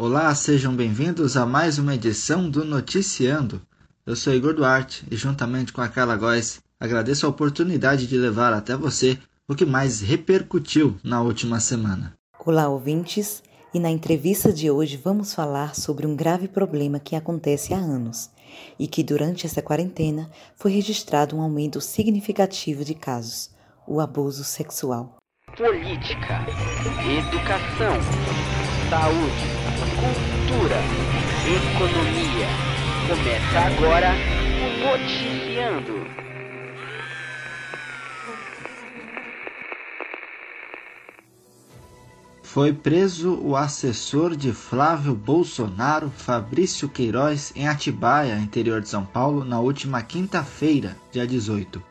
Olá, sejam bem-vindos a mais uma edição do Noticiando. Eu sou Igor Duarte e, juntamente com a Carla Góes, agradeço a oportunidade de levar até você o que mais repercutiu na última semana. Olá, ouvintes, e na entrevista de hoje vamos falar sobre um grave problema que acontece há anos e que durante essa quarentena foi registrado um aumento significativo de casos: o abuso sexual. Política, educação, saúde, cultura, economia. Começa agora o Noticiando. Foi preso o assessor de Flávio Bolsonaro, Fabrício Queiroz, em Atibaia, interior de São Paulo, na última quinta-feira, dia 18.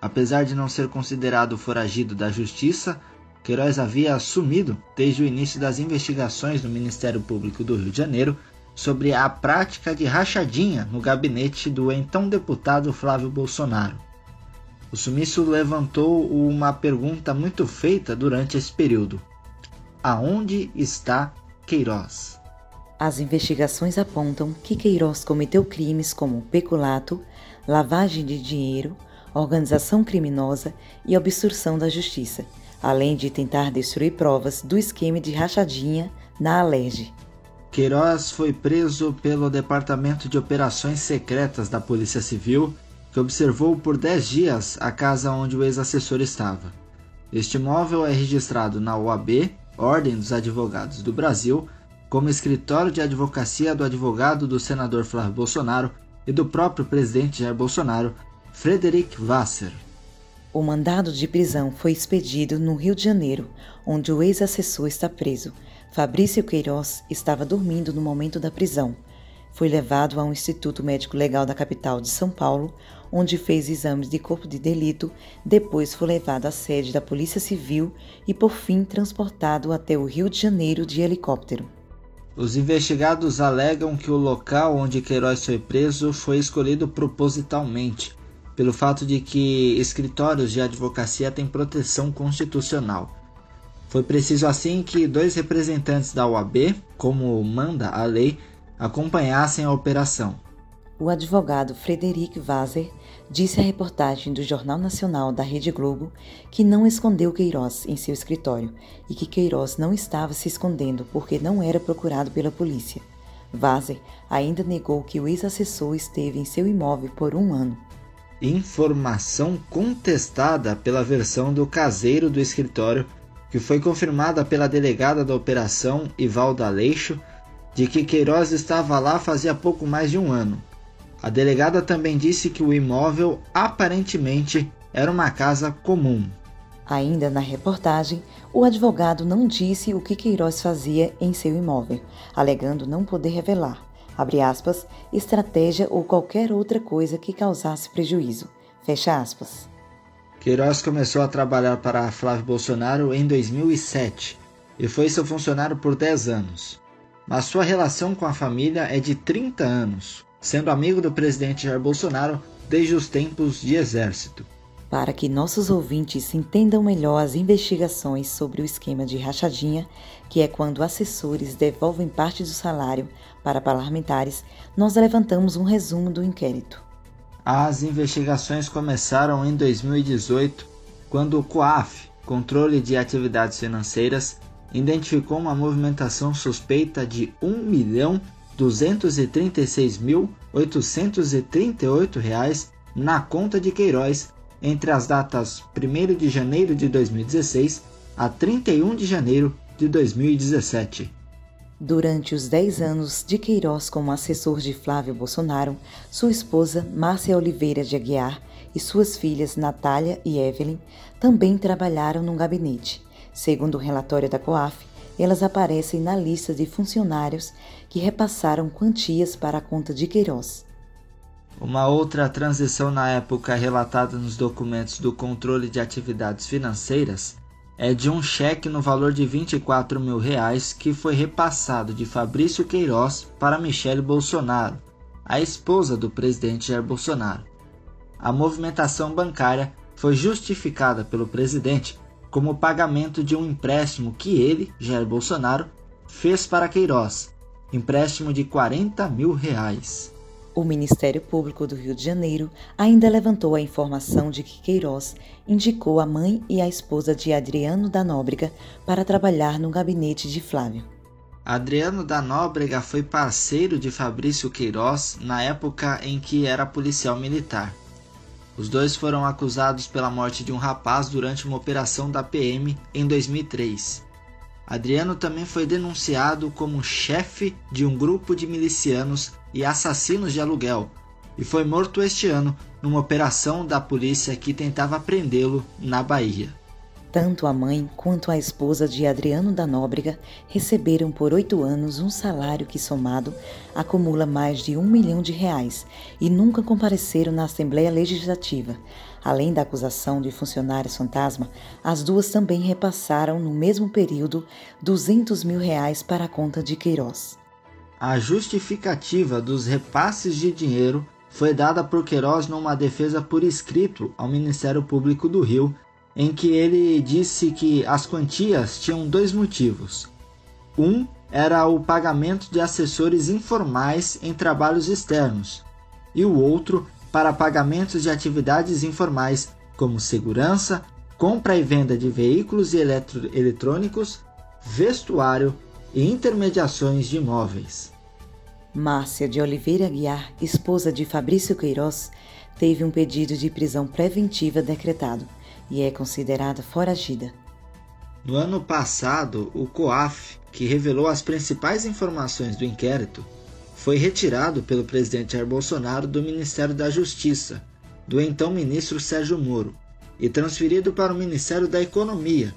Apesar de não ser considerado foragido da Justiça, Queiroz havia assumido desde o início das investigações do Ministério Público do Rio de Janeiro sobre a prática de rachadinha no gabinete do então deputado Flávio Bolsonaro. O sumiço levantou uma pergunta muito feita durante esse período: Aonde está Queiroz? As investigações apontam que Queiroz cometeu crimes como peculato, lavagem de dinheiro, organização criminosa e obstrução da justiça, além de tentar destruir provas do esquema de rachadinha na Alerj. Queiroz foi preso pelo Departamento de Operações Secretas da Polícia Civil, que observou por 10 dias a casa onde o ex-assessor estava. Este imóvel é registrado na OAB, Ordem dos Advogados do Brasil, como escritório de advocacia do advogado do senador Flávio Bolsonaro e do próprio presidente Jair Bolsonaro, Frederic Wasser. O mandado de prisão foi expedido no Rio de Janeiro, onde o ex-assessor está preso. Fabrício Queiroz estava dormindo no momento da prisão. Foi levado ao Instituto Médico Legal da capital de São Paulo, onde fez exames de corpo de delito, depois foi levado à sede da Polícia Civil e, por fim, transportado até o Rio de Janeiro de helicóptero. Os investigados alegam que o local onde Queiroz foi preso foi escolhido propositalmente, pelo fato de que escritórios de advocacia têm proteção constitucional. Foi preciso assim que dois representantes da OAB, como manda a lei, acompanhassem a operação. O advogado Frederic Vazer disse à reportagem do Jornal Nacional da Rede Globo que não escondeu Queiroz em seu escritório e que Queiroz não estava se escondendo porque não era procurado pela polícia. Vazer ainda negou que o ex-assessor esteve em seu imóvel por um ano. Informação contestada pela versão do caseiro do escritório, que foi confirmada pela delegada da operação, Ivalda Aleixo, de que Queiroz estava lá fazia pouco mais de um ano. A delegada também disse que o imóvel aparentemente era uma casa comum. Ainda na reportagem, o advogado não disse o que Queiroz fazia em seu imóvel, alegando não poder revelar, abre aspas, estratégia ou qualquer outra coisa que causasse prejuízo, fecha aspas. Queiroz começou a trabalhar para Flávio Bolsonaro em 2007 e foi seu funcionário por 10 anos. Mas sua relação com a família é de 30 anos, sendo amigo do presidente Jair Bolsonaro desde os tempos de exército. Para que nossos ouvintes entendam melhor as investigações sobre o esquema de rachadinha, que é quando assessores devolvem parte do salário para parlamentares, nós levantamos um resumo do inquérito. As investigações começaram em 2018, quando o COAF, Controle de Atividades Financeiras, identificou uma movimentação suspeita de 1 milhão 236.838 reais na conta de Queiroz entre as datas 1 de janeiro de 2016 a 31 de janeiro de 2017. Durante os 10 anos de Queiroz como assessor de Flávio Bolsonaro, sua esposa Márcia Oliveira de Aguiar e suas filhas Natália e Evelyn também trabalharam no gabinete. Segundo o relatório da COAF, elas aparecem na lista de funcionários que repassaram quantias para a conta de Queiroz. Uma outra transição na época relatada nos documentos do controle de atividades financeiras é de um cheque no valor de 24 mil reais que foi repassado de Fabrício Queiroz para Michele Bolsonaro, a esposa do presidente Jair Bolsonaro. A movimentação bancária foi justificada pelo presidente como pagamento de um empréstimo que ele, Jair Bolsonaro, fez para Queiroz, empréstimo de 40 mil reais. O Ministério Público do Rio de Janeiro ainda levantou a informação de que Queiroz indicou a mãe e a esposa de Adriano da Nóbrega para trabalhar no gabinete de Flávio. Adriano da Nóbrega foi parceiro de Fabrício Queiroz na época em que era policial militar. Os dois foram acusados pela morte de um rapaz durante uma operação da PM em 2003. Adriano também foi denunciado como chefe de um grupo de milicianos e assassinos de aluguel e foi morto este ano numa operação da polícia que tentava prendê-lo na Bahia. Tanto a mãe quanto a esposa de Adriano da Nóbrega receberam por oito anos um salário que, somado, acumula mais de um milhão de reais e nunca compareceram na Assembleia Legislativa. Além da acusação de funcionários fantasma, as duas também repassaram, no mesmo período, 200 mil reais para a conta de Queiroz. A justificativa dos repasses de dinheiro foi dada por Queiroz numa defesa por escrito ao Ministério Público do Rio em que ele disse que as quantias tinham dois motivos. Um era o pagamento de assessores informais em trabalhos externos, e o outro para pagamentos de atividades informais, como segurança, compra e venda de veículos e eletrônicos, vestuário e intermediações de imóveis. Márcia de Oliveira Guiar, esposa de Fabrício Queiroz, teve um pedido de prisão preventiva decretado e é considerada foragida. No ano passado, o COAF, que revelou as principais informações do inquérito, foi retirado pelo presidente Jair Bolsonaro do Ministério da Justiça, do então ministro Sérgio Moro, e transferido para o Ministério da Economia,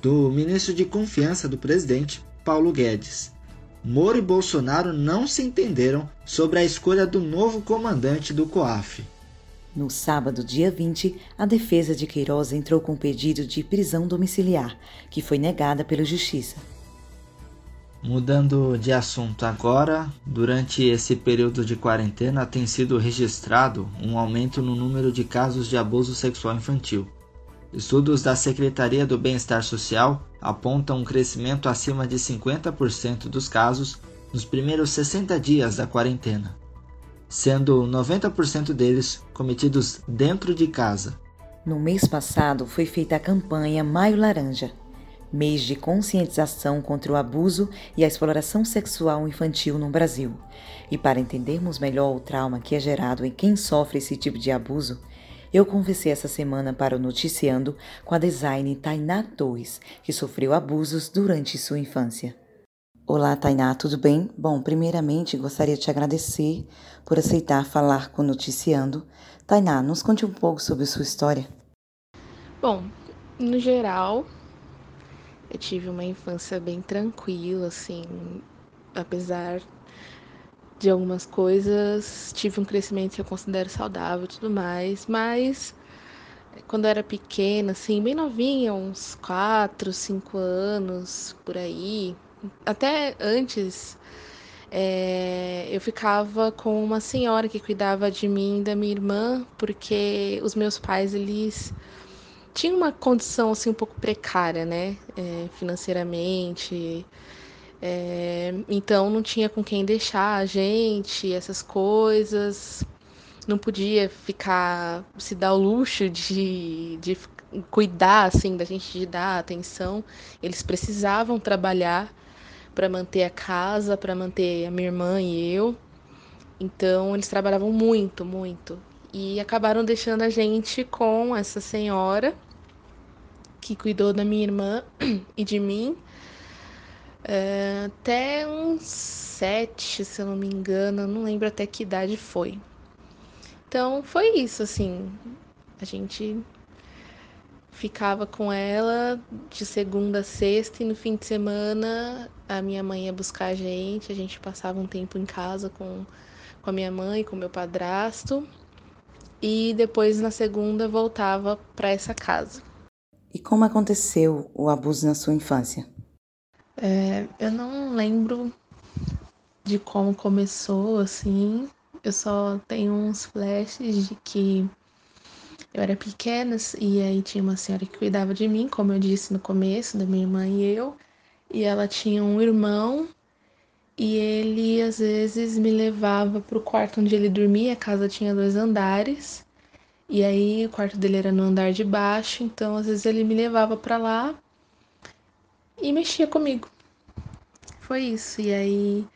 do ministro de Confiança do presidente, Paulo Guedes. Moro e Bolsonaro não se entenderam sobre a escolha do novo comandante do COAF. No sábado, dia 20, a defesa de Queiroz entrou com pedido de prisão domiciliar, que foi negada pela Justiça. Mudando de assunto agora, durante esse período de quarentena tem sido registrado um aumento no número de casos de abuso sexual infantil. Estudos da Secretaria do Bem-Estar Social apontam um crescimento acima de 50% dos casos nos primeiros 60 dias da quarentena sendo 90% deles cometidos dentro de casa. No mês passado foi feita a campanha Maio Laranja, mês de conscientização contra o abuso e a exploração sexual infantil no Brasil. E para entendermos melhor o trauma que é gerado em quem sofre esse tipo de abuso, eu conversei essa semana para o Noticiando com a designer Tainá Torres, que sofreu abusos durante sua infância. Olá, Tainá, tudo bem? Bom, primeiramente gostaria de te agradecer por aceitar falar com o Noticiando. Tainá, nos conte um pouco sobre sua história. Bom, no geral, eu tive uma infância bem tranquila, assim, apesar de algumas coisas, tive um crescimento que eu considero saudável e tudo mais, mas quando eu era pequena, assim, bem novinha, uns 4, 5 anos, por aí, até antes, é, eu ficava com uma senhora que cuidava de mim e da minha irmã, porque os meus pais, eles tinham uma condição assim um pouco precária, né, é, financeiramente. É, então não tinha com quem deixar a gente, essas coisas. Não podia ficar, se dar o luxo de, de cuidar assim da gente, de dar atenção. Eles precisavam trabalhar para manter a casa, para manter a minha irmã e eu. Então eles trabalhavam muito, muito. E acabaram deixando a gente com essa senhora que cuidou da minha irmã e de mim é, até uns sete, se eu não me engano, não lembro até que idade foi. Então foi isso, assim. A gente ficava com ela de segunda a sexta e no fim de semana a minha mãe ia buscar a gente, a gente passava um tempo em casa com, com a minha mãe, com meu padrasto e depois na segunda voltava para essa casa. E como aconteceu o abuso na sua infância? É, eu não lembro de como começou assim, eu só tenho uns flashes de que eu era pequena e aí tinha uma senhora que cuidava de mim, como eu disse no começo, da minha irmã e eu. E ela tinha um irmão e ele às vezes me levava para o quarto onde ele dormia. A casa tinha dois andares e aí o quarto dele era no andar de baixo, então às vezes ele me levava para lá e mexia comigo. Foi isso. E aí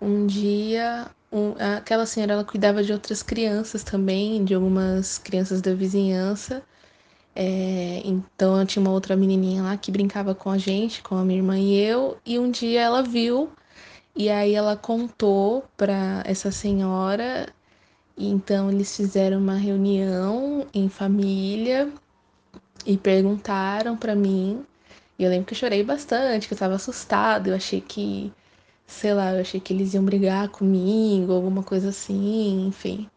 um dia um, aquela senhora ela cuidava de outras crianças também, de algumas crianças da vizinhança. É, então tinha uma outra menininha lá que brincava com a gente, com a minha irmã e eu, e um dia ela viu e aí ela contou para essa senhora, então eles fizeram uma reunião em família e perguntaram para mim. E eu lembro que eu chorei bastante, que eu estava assustada, eu achei que, sei lá, eu achei que eles iam brigar comigo, alguma coisa assim, enfim.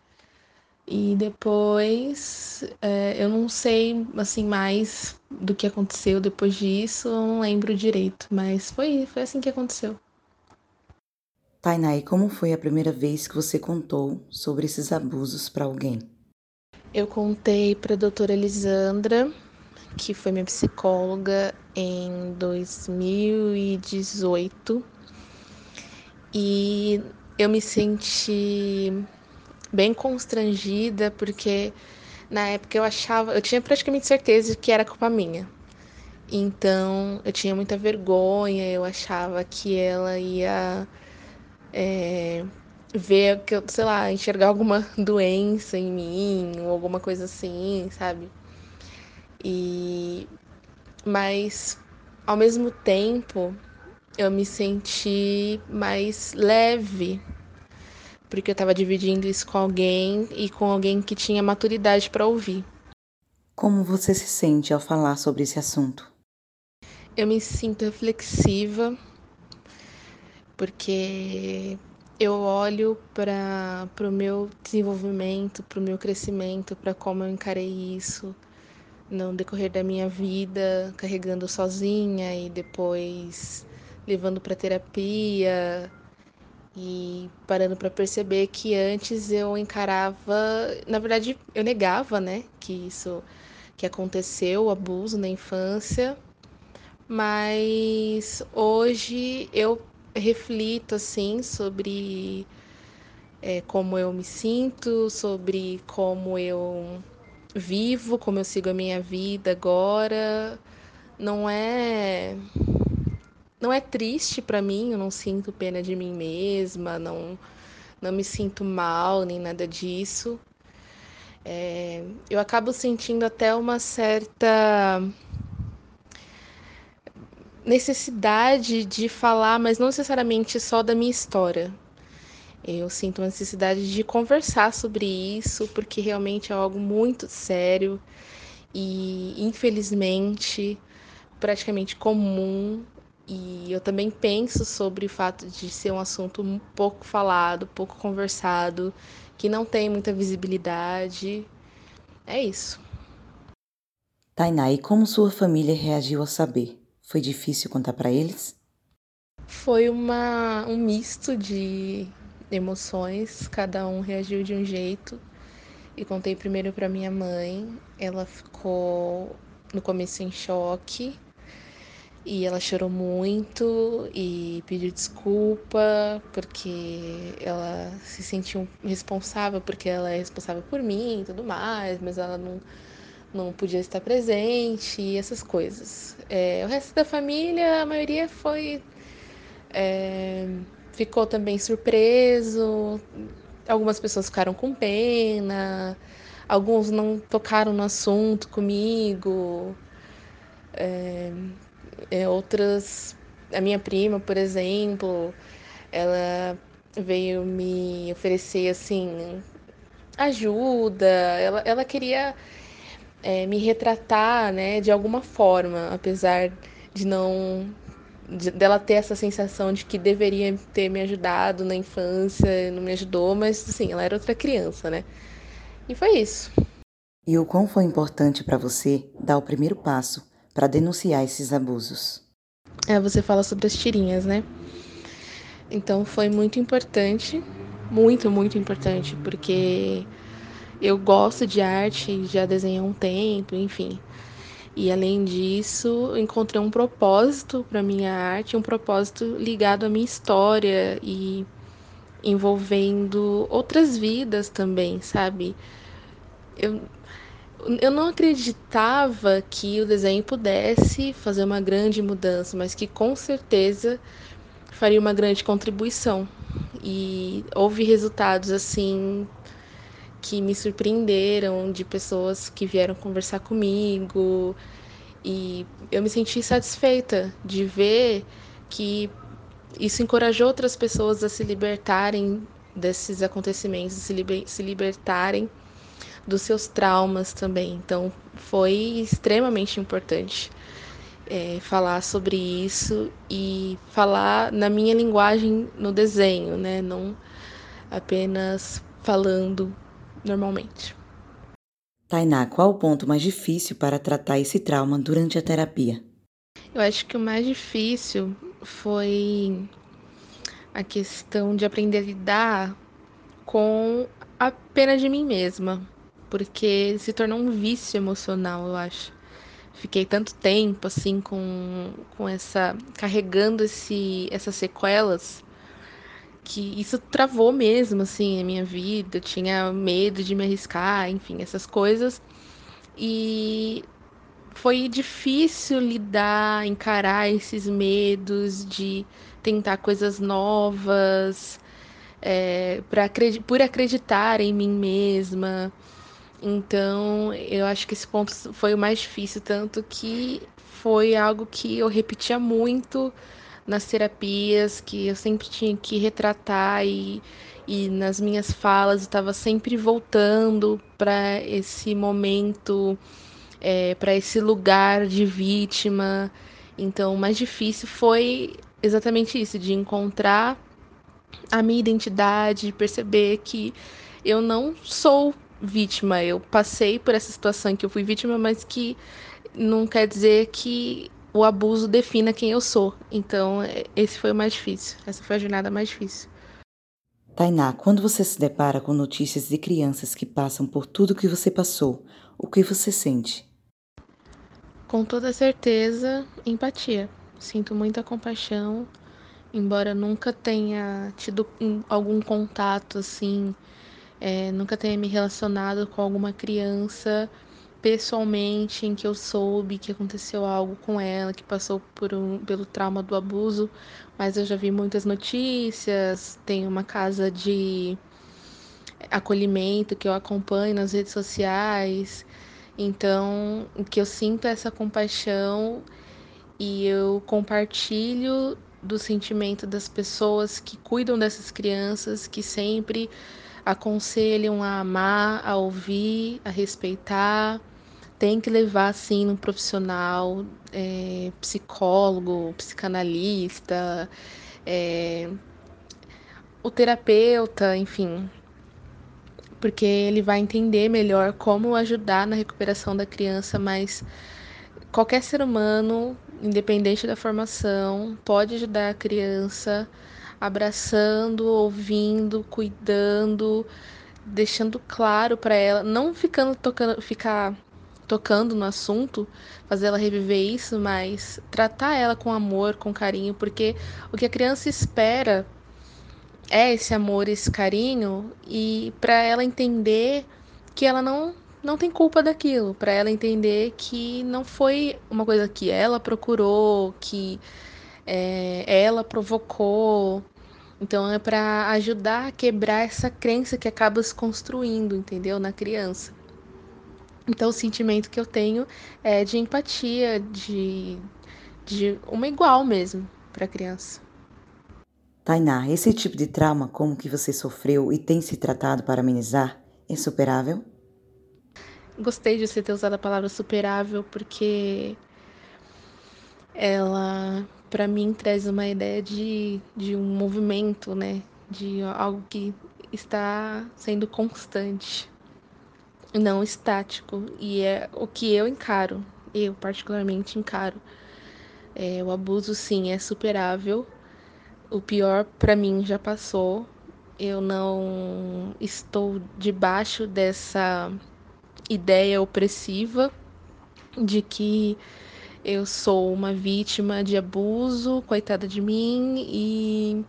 E depois, é, eu não sei, assim, mais do que aconteceu depois disso, eu não lembro direito, mas foi, foi assim que aconteceu. Tainai, como foi a primeira vez que você contou sobre esses abusos para alguém? Eu contei para a doutora Elisandra, que foi minha psicóloga em 2018. E eu me senti bem constrangida porque na época eu achava, eu tinha praticamente certeza que era culpa minha. Então, eu tinha muita vergonha, eu achava que ela ia é, ver que eu, sei lá, enxergar alguma doença em mim ou alguma coisa assim, sabe? E mas ao mesmo tempo eu me senti mais leve porque eu estava dividindo isso com alguém e com alguém que tinha maturidade para ouvir. Como você se sente ao falar sobre esse assunto? Eu me sinto reflexiva porque eu olho para o meu desenvolvimento, para o meu crescimento, para como eu encarei isso no decorrer da minha vida, carregando sozinha e depois levando para terapia e parando para perceber que antes eu encarava, na verdade, eu negava, né, que isso que aconteceu, o abuso na infância, mas hoje eu reflito assim sobre é, como eu me sinto, sobre como eu vivo, como eu sigo a minha vida agora. Não é não é triste para mim, eu não sinto pena de mim mesma, não não me sinto mal nem nada disso. É, eu acabo sentindo até uma certa necessidade de falar, mas não necessariamente só da minha história. Eu sinto uma necessidade de conversar sobre isso, porque realmente é algo muito sério e, infelizmente, praticamente comum. E eu também penso sobre o fato de ser um assunto pouco falado, pouco conversado, que não tem muita visibilidade. É isso. Tainá, e como sua família reagiu ao saber? Foi difícil contar para eles? Foi uma, um misto de emoções, cada um reagiu de um jeito. E contei primeiro para minha mãe, ela ficou no começo em choque e ela chorou muito e pediu desculpa porque ela se sentiu responsável porque ela é responsável por mim e tudo mais, mas ela não não podia estar presente e essas coisas. É, o resto da família, a maioria foi. É, ficou também surpreso, algumas pessoas ficaram com pena, alguns não tocaram no assunto comigo, é, é, outras. A minha prima, por exemplo, ela veio me oferecer assim ajuda, ela, ela queria é, me retratar, né, de alguma forma, apesar de não de, dela ter essa sensação de que deveria ter me ajudado na infância, não me ajudou, mas assim, ela era outra criança, né? E foi isso. E o quão foi importante para você dar o primeiro passo para denunciar esses abusos? É, você fala sobre as tirinhas, né? Então foi muito importante, muito, muito importante, porque eu gosto de arte, já desenhei há um tempo, enfim. E além disso, encontrei um propósito para minha arte, um propósito ligado à minha história e envolvendo outras vidas também, sabe? Eu, eu não acreditava que o desenho pudesse fazer uma grande mudança, mas que com certeza faria uma grande contribuição. E houve resultados assim que me surpreenderam de pessoas que vieram conversar comigo e eu me senti satisfeita de ver que isso encorajou outras pessoas a se libertarem desses acontecimentos, se, liber se libertarem dos seus traumas também. Então, foi extremamente importante é, falar sobre isso e falar na minha linguagem no desenho, né? Não apenas falando normalmente. Tainá, qual o ponto mais difícil para tratar esse trauma durante a terapia? Eu acho que o mais difícil foi a questão de aprender a lidar com a pena de mim mesma, porque se tornou um vício emocional, eu acho. Fiquei tanto tempo assim com, com essa carregando esse essas sequelas que isso travou mesmo assim a minha vida. Eu tinha medo de me arriscar, enfim, essas coisas. E foi difícil lidar, encarar esses medos de tentar coisas novas, é, por acreditar em mim mesma. Então, eu acho que esse ponto foi o mais difícil, tanto que foi algo que eu repetia muito nas terapias, que eu sempre tinha que retratar e, e nas minhas falas estava sempre voltando para esse momento, é, para esse lugar de vítima. Então, o mais difícil foi exatamente isso, de encontrar a minha identidade, de perceber que eu não sou vítima, eu passei por essa situação que eu fui vítima, mas que não quer dizer que o abuso defina quem eu sou. Então, é, esse foi o mais difícil. Essa foi a jornada mais difícil. Tainá, quando você se depara com notícias de crianças que passam por tudo que você passou, o que você sente? Com toda certeza, empatia. Sinto muita compaixão, embora nunca tenha tido algum contato assim, é, nunca tenha me relacionado com alguma criança pessoalmente em que eu soube que aconteceu algo com ela, que passou por um, pelo trauma do abuso, mas eu já vi muitas notícias, tem uma casa de acolhimento que eu acompanho nas redes sociais. Então, o que eu sinto é essa compaixão e eu compartilho do sentimento das pessoas que cuidam dessas crianças, que sempre aconselham a amar, a ouvir, a respeitar tem que levar assim um profissional, é, psicólogo, psicanalista, é, o terapeuta, enfim, porque ele vai entender melhor como ajudar na recuperação da criança, mas qualquer ser humano, independente da formação, pode ajudar a criança abraçando, ouvindo, cuidando, deixando claro para ela, não ficando tocando, ficar tocando no assunto, fazer ela reviver isso, mas tratar ela com amor, com carinho, porque o que a criança espera é esse amor, esse carinho e para ela entender que ela não não tem culpa daquilo, para ela entender que não foi uma coisa que ela procurou, que é, ela provocou. Então é para ajudar a quebrar essa crença que acaba se construindo, entendeu, na criança. Então, o sentimento que eu tenho é de empatia, de, de uma igual mesmo para a criança. Tainá, esse tipo de trauma, como que você sofreu e tem se tratado para amenizar, é superável? Gostei de você ter usado a palavra superável porque ela, para mim, traz uma ideia de, de um movimento, né? De algo que está sendo constante não estático. E é o que eu encaro, eu particularmente encaro. É, o abuso, sim, é superável. O pior para mim já passou. Eu não estou debaixo dessa ideia opressiva. de que eu sou uma vítima de abuso, coitada de mim, e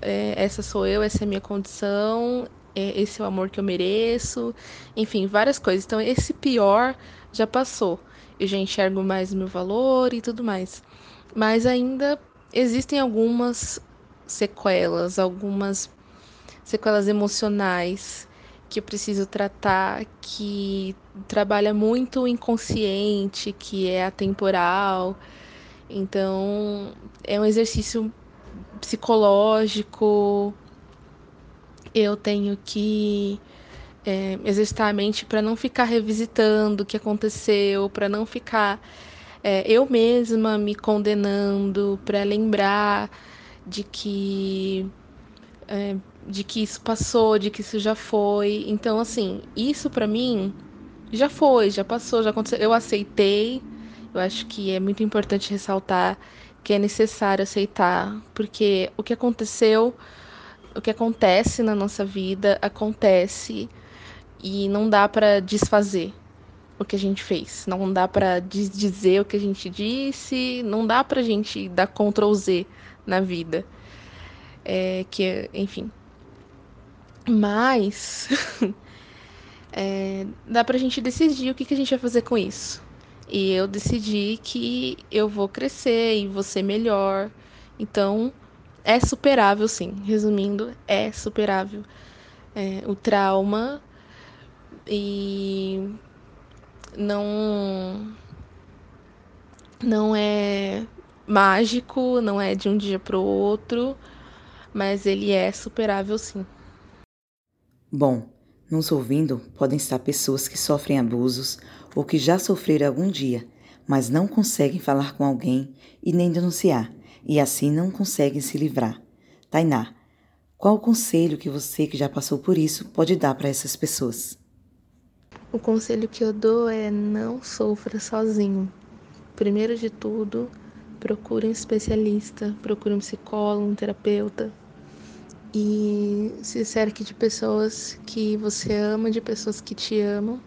é, essa sou eu, essa é a minha condição, esse é o amor que eu mereço, enfim, várias coisas. Então, esse pior já passou. Eu já enxergo mais o meu valor e tudo mais. Mas ainda existem algumas sequelas, algumas sequelas emocionais que eu preciso tratar, que trabalha muito o inconsciente, que é atemporal. Então, é um exercício psicológico. Eu tenho que é, exercitar a mente para não ficar revisitando o que aconteceu, para não ficar é, eu mesma me condenando, para lembrar de que é, de que isso passou, de que isso já foi. Então, assim, isso para mim já foi, já passou, já aconteceu. Eu aceitei. Eu acho que é muito importante ressaltar que é necessário aceitar, porque o que aconteceu, o que acontece na nossa vida, acontece e não dá para desfazer o que a gente fez, não dá para dizer o que a gente disse, não dá pra gente dar Ctrl Z na vida. É, que, enfim. Mas é, dá pra gente decidir o que, que a gente vai fazer com isso. E eu decidi que eu vou crescer e vou ser melhor. Então, é superável, sim. Resumindo, é superável é, o trauma e não não é mágico, não é de um dia para o outro, mas ele é superável sim. Bom, nos ouvindo podem estar pessoas que sofrem abusos ou que já sofreram algum dia, mas não conseguem falar com alguém e nem denunciar, e assim não conseguem se livrar. Tainá, qual o conselho que você que já passou por isso pode dar para essas pessoas? O conselho que eu dou é não sofra sozinho. Primeiro de tudo, procure um especialista, procure um psicólogo, um terapeuta e se cerque de pessoas que você ama, de pessoas que te amam.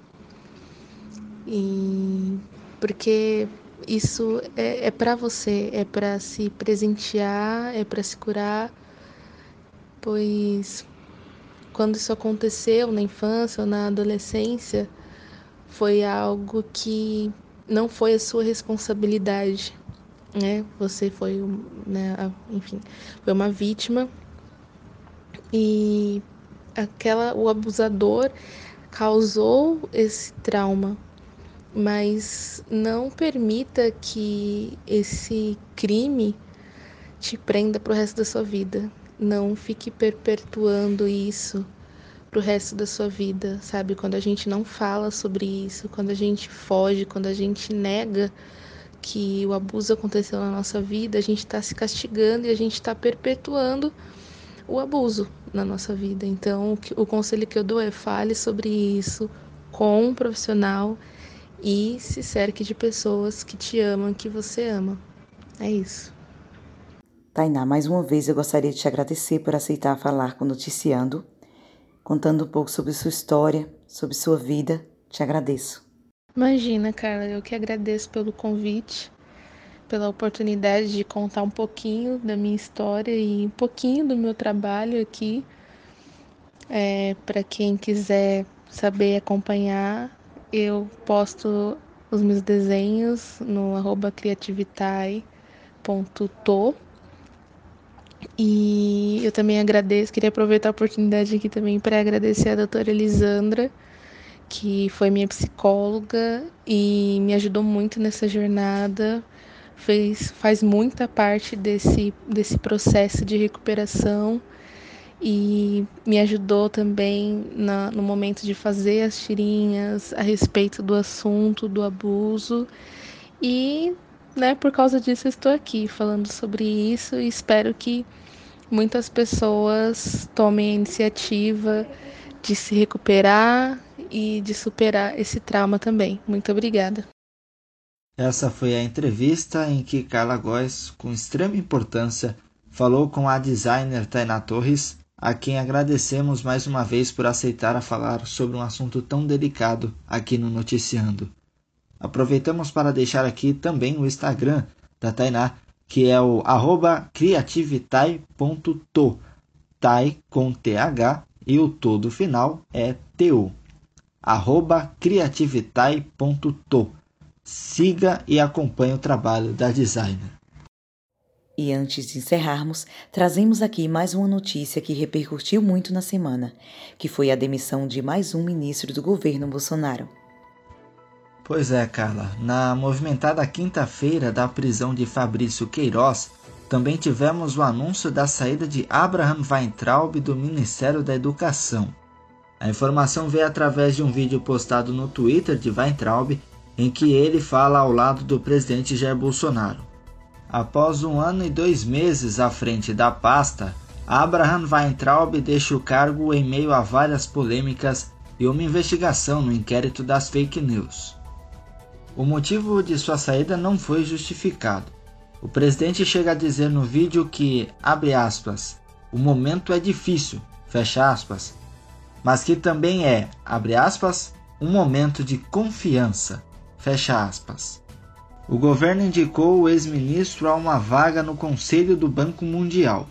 E porque isso é, é para você, é para se presentear, é para se curar, pois quando isso aconteceu na infância ou na adolescência, foi algo que não foi a sua responsabilidade, né? Você foi, né, enfim, foi uma vítima e aquela o abusador causou esse trauma, mas não permita que esse crime te prenda para o resto da sua vida. Não fique perpetuando isso para o resto da sua vida, sabe? Quando a gente não fala sobre isso, quando a gente foge, quando a gente nega que o abuso aconteceu na nossa vida, a gente está se castigando e a gente está perpetuando o abuso na nossa vida. Então, o conselho que eu dou é fale sobre isso com um profissional e se cerque de pessoas que te amam, que você ama. É isso. Tainá, mais uma vez eu gostaria de te agradecer por aceitar falar com Noticiando, contando um pouco sobre sua história, sobre sua vida. Te agradeço. Imagina, Carla, eu que agradeço pelo convite pela oportunidade de contar um pouquinho da minha história e um pouquinho do meu trabalho aqui. É, Para quem quiser saber acompanhar, eu posto os meus desenhos no arroba. E eu também agradeço, queria aproveitar a oportunidade aqui também para agradecer a doutora Elisandra, que foi minha psicóloga e me ajudou muito nessa jornada fez, faz muita parte desse, desse processo de recuperação e me ajudou também na, no momento de fazer as tirinhas a respeito do assunto do abuso e né, por causa disso estou aqui falando sobre isso e espero que muitas pessoas tomem a iniciativa de se recuperar e de superar esse trauma também. Muito obrigada. Essa foi a entrevista em que Carla Góes, com extrema importância, falou com a designer Tainá Torres, a quem agradecemos mais uma vez por aceitar a falar sobre um assunto tão delicado aqui no Noticiando. Aproveitamos para deixar aqui também o Instagram da Tainá, que é o arroba criativitai.to, tai com TH e o todo final é TU. Arroba criativitai.to. Siga e acompanhe o trabalho da designer. E antes de encerrarmos, trazemos aqui mais uma notícia que repercutiu muito na semana, que foi a demissão de mais um ministro do governo Bolsonaro. Pois é, Carla. Na movimentada quinta-feira da prisão de Fabrício Queiroz, também tivemos o anúncio da saída de Abraham Weintraub do Ministério da Educação. A informação veio através de um vídeo postado no Twitter de Weintraub, em que ele fala ao lado do presidente Jair Bolsonaro. Após um ano e dois meses à frente da pasta, Abraham Weintraub deixa o cargo em meio a várias polêmicas e uma investigação no inquérito das fake news. O motivo de sua saída não foi justificado. O presidente chega a dizer no vídeo que, abre aspas, o momento é difícil, fecha aspas, mas que também é, abre aspas, um momento de confiança, fecha aspas. O governo indicou o ex-ministro a uma vaga no Conselho do Banco Mundial.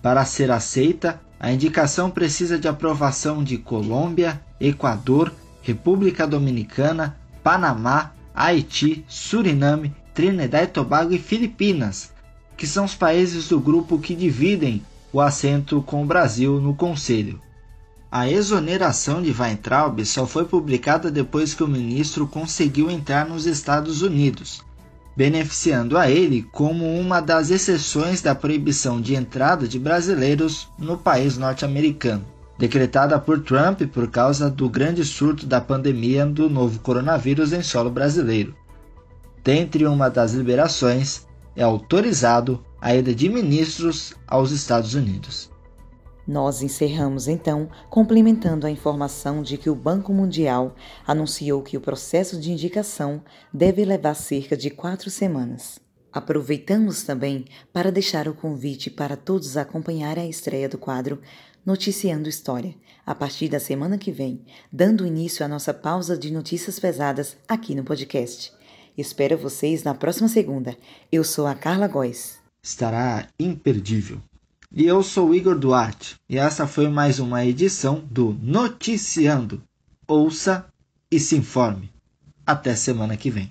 Para ser aceita, a indicação precisa de aprovação de Colômbia, Equador, República Dominicana, Panamá, Haiti, Suriname, Trinidad e Tobago e Filipinas, que são os países do grupo que dividem o assento com o Brasil no Conselho. A exoneração de Weintraub só foi publicada depois que o ministro conseguiu entrar nos Estados Unidos, beneficiando a ele como uma das exceções da proibição de entrada de brasileiros no país norte-americano, decretada por Trump por causa do grande surto da pandemia do novo coronavírus em solo brasileiro. Dentre uma das liberações, é autorizado a ida de ministros aos Estados Unidos. Nós encerramos então complementando a informação de que o Banco Mundial anunciou que o processo de indicação deve levar cerca de quatro semanas. Aproveitamos também para deixar o convite para todos acompanharem a estreia do quadro Noticiando História, a partir da semana que vem, dando início à nossa pausa de notícias pesadas aqui no podcast. Espero vocês na próxima segunda. Eu sou a Carla Góes. Estará imperdível. E eu sou Igor Duarte, e essa foi mais uma edição do Noticiando. Ouça e se informe. Até semana que vem.